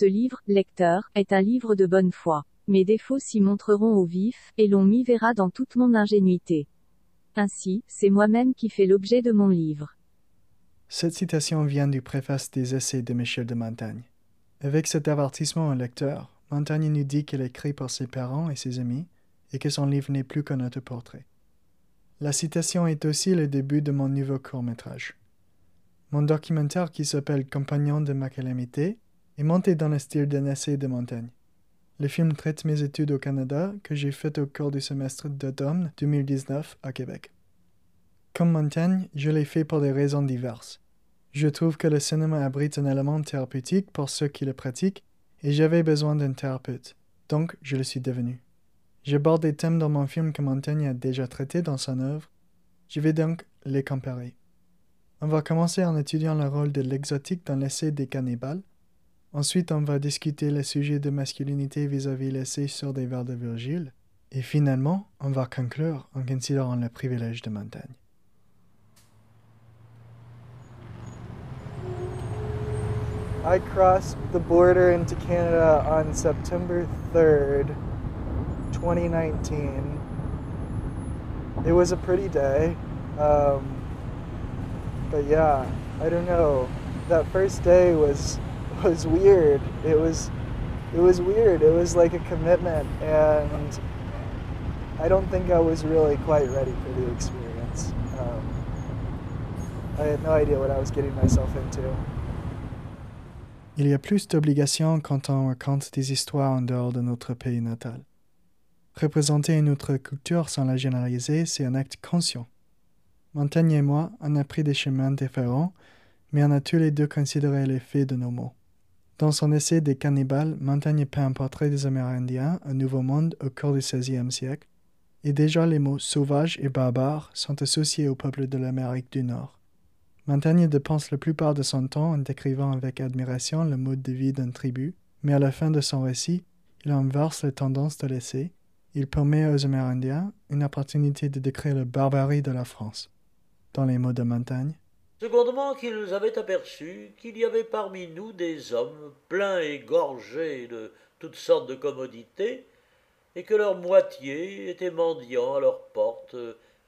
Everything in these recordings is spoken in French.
Ce livre, lecteur, est un livre de bonne foi. Mes défauts s'y montreront au vif, et l'on m'y verra dans toute mon ingénuité. Ainsi, c'est moi-même qui fais l'objet de mon livre. Cette citation vient du préface des Essais de Michel de Montaigne. Avec cet avertissement au lecteur, Montaigne nous dit qu'il écrit pour ses parents et ses amis, et que son livre n'est plus qu'un autoportrait. La citation est aussi le début de mon nouveau court-métrage. Mon documentaire qui s'appelle Compagnon de ma calamité est monté dans le style d'un essai de Montaigne. Le film traite mes études au Canada que j'ai faites au cours du semestre d'automne 2019 à Québec. Comme Montaigne, je l'ai fait pour des raisons diverses. Je trouve que le cinéma abrite un élément thérapeutique pour ceux qui le pratiquent et j'avais besoin d'un thérapeute, donc je le suis devenu. J'aborde des thèmes dans mon film que Montaigne a déjà traités dans son œuvre, je vais donc les comparer. On va commencer en étudiant le rôle de l'exotique dans l'essai des cannibales, Ensuite, on va discuter le sujet de masculinité vis-à-vis l'essai sur des vers de Virgile. Et finalement, on va conclure en considérant le privilège de montagne. I crossed the border into Canada on September 3rd, 2019. It was a pretty day. Um, but yeah, I don't know. That first day was was weird. It was it was weird. It was like a commitment and I don't think I was really quite ready for the experience. Um, I had no idea what I was getting myself into. Il y a plus d'obligations quand on raconte des histoires en dehors de notre pays natal. Représenter une autre culture sans la généraliser, c'est un acte conscient. Montaigne et moi, on a pris des chemins différents, mais on a tous les deux considéré l'effet de nos mots. Dans son essai des cannibales, Montaigne peint un portrait des Amérindiens au Nouveau Monde au cours du XVIe siècle, et déjà les mots sauvage et barbare sont associés au peuple de l'Amérique du Nord. Montaigne dépense la plupart de son temps en décrivant avec admiration le mode de vie d'une tribu, mais à la fin de son récit, il inverse les tendances de l'essai. Il permet aux Amérindiens une opportunité de décrire la barbarie de la France. Dans les mots de Montaigne, Secondement, qu'ils avaient aperçu qu'il y avait parmi nous des hommes pleins et gorgés de toutes sortes de commodités, et que leur moitié étaient mendiants à leurs portes,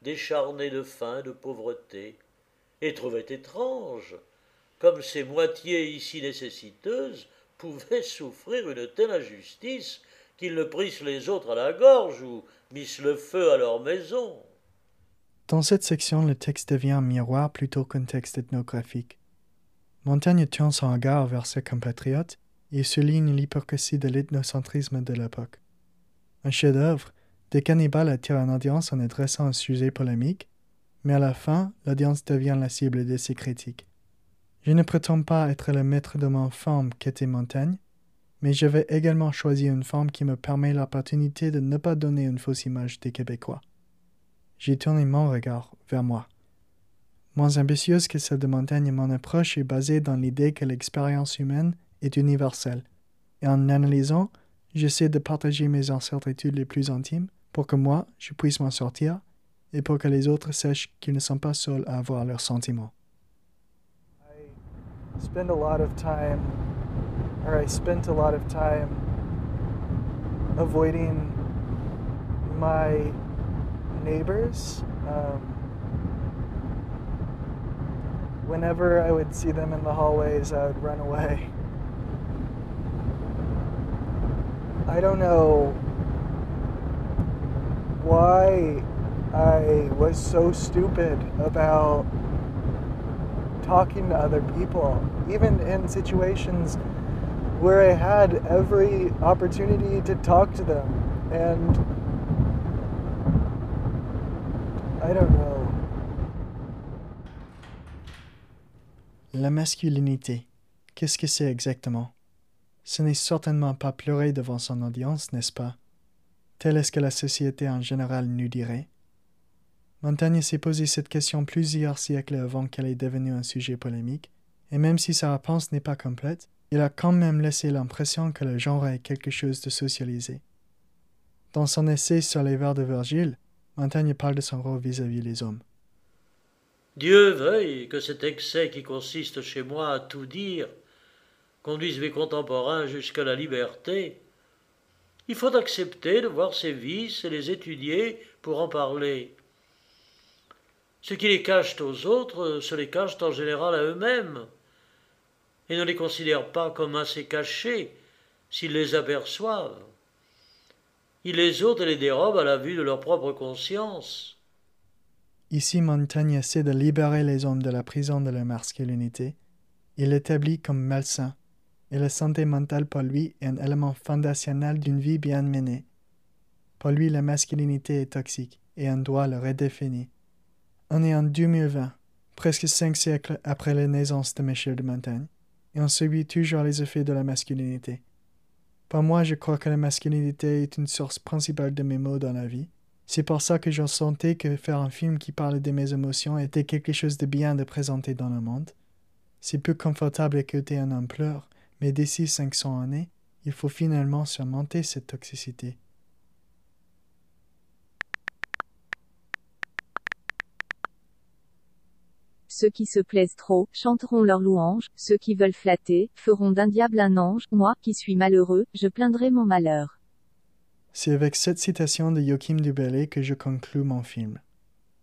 décharnés de faim de pauvreté, et trouvaient étrange, comme ces moitiés ici nécessiteuses pouvaient souffrir une telle injustice qu'ils ne prissent les autres à la gorge ou missent le feu à leur maison. Dans cette section, le texte devient un miroir plutôt qu'un texte ethnographique. Montaigne tourne son regard vers ses compatriotes et souligne l'hypocrisie de l'ethnocentrisme de l'époque. Un chef-d'œuvre, des cannibales attirent une audience en adressant un sujet polémique, mais à la fin, l'audience devient la cible de ses critiques. Je ne prétends pas être le maître de mon forme qu'était Montaigne, mais je vais également choisir une forme qui me permet l'opportunité de ne pas donner une fausse image des Québécois j'ai tourné mon regard vers moi. Moins ambitieuse que celle de Montaigne, mon approche est basée dans l'idée que l'expérience humaine est universelle. Et en analysant, j'essaie de partager mes incertitudes les plus intimes pour que moi, je puisse m'en sortir et pour que les autres sachent qu'ils ne sont pas seuls à avoir leurs sentiments. I spend a lot of time, or I spent a lot of time avoiding my neighbors. Um, whenever I would see them in the hallways, I would run away. I don't know why I was so stupid about talking to other people, even in situations where I had every opportunity to talk to them. And La masculinité, qu'est-ce que c'est exactement? Ce n'est certainement pas pleurer devant son audience, n'est-ce pas? Tel est ce que la société en général nous dirait. Montaigne s'est posé cette question plusieurs siècles avant qu'elle ait devenu un sujet polémique, et même si sa réponse n'est pas complète, il a quand même laissé l'impression que le genre est quelque chose de socialisé. Dans son essai sur les vers de Virgile, Montaigne parle de son rôle vis-à-vis des hommes. Dieu veuille que cet excès qui consiste chez moi à tout dire conduisent mes contemporains jusqu'à la liberté. Il faut accepter de voir ces vices et les étudier pour en parler. Ce qui les cachent aux autres se les cachent en général à eux-mêmes, et ne les considèrent pas comme assez cachés s'ils les aperçoivent. Ils les ôtent et les dérobent à la vue de leur propre conscience. Ici, Montaigne essaie de libérer les hommes de la prison de leur masculinité. Il l'établit comme malsain, et la santé mentale pour lui est un élément fondationnel d'une vie bien menée. Pour lui, la masculinité est toxique, et on doit le redéfinir. On est en 2020, presque cinq siècles après la naissance de Michel de Montaigne, et on subit toujours les effets de la masculinité. Pour moi, je crois que la masculinité est une source principale de mes maux dans la vie. C'est pour ça que je sentais que faire un film qui parle de mes émotions était quelque chose de bien de présenter dans le monde. C'est peu confortable d'écouter un homme mais d'ici 500 années, il faut finalement surmonter cette toxicité. Ceux qui se plaisent trop, chanteront leurs louanges, ceux qui veulent flatter, feront d'un diable un ange, moi, qui suis malheureux, je plaindrai mon malheur. C'est avec cette citation de Joachim du Bellay que je conclus mon film.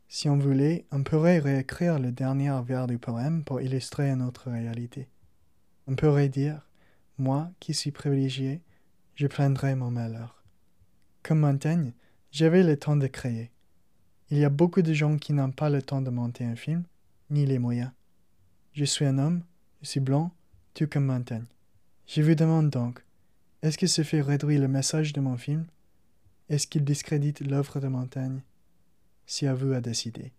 Si on voulait, on pourrait réécrire le dernier vers du poème pour illustrer une autre réalité. On pourrait dire Moi, qui suis privilégié, je plaindrai mon malheur. Comme Montaigne, j'avais le temps de créer. Il y a beaucoup de gens qui n'ont pas le temps de monter un film, ni les moyens. Je suis un homme, je suis blanc, tout comme Montaigne. Je vous demande donc, est-ce que ce fait réduire le message de mon film? Est-ce qu'il discrédite l'œuvre de Montaigne C'est à vous à décider.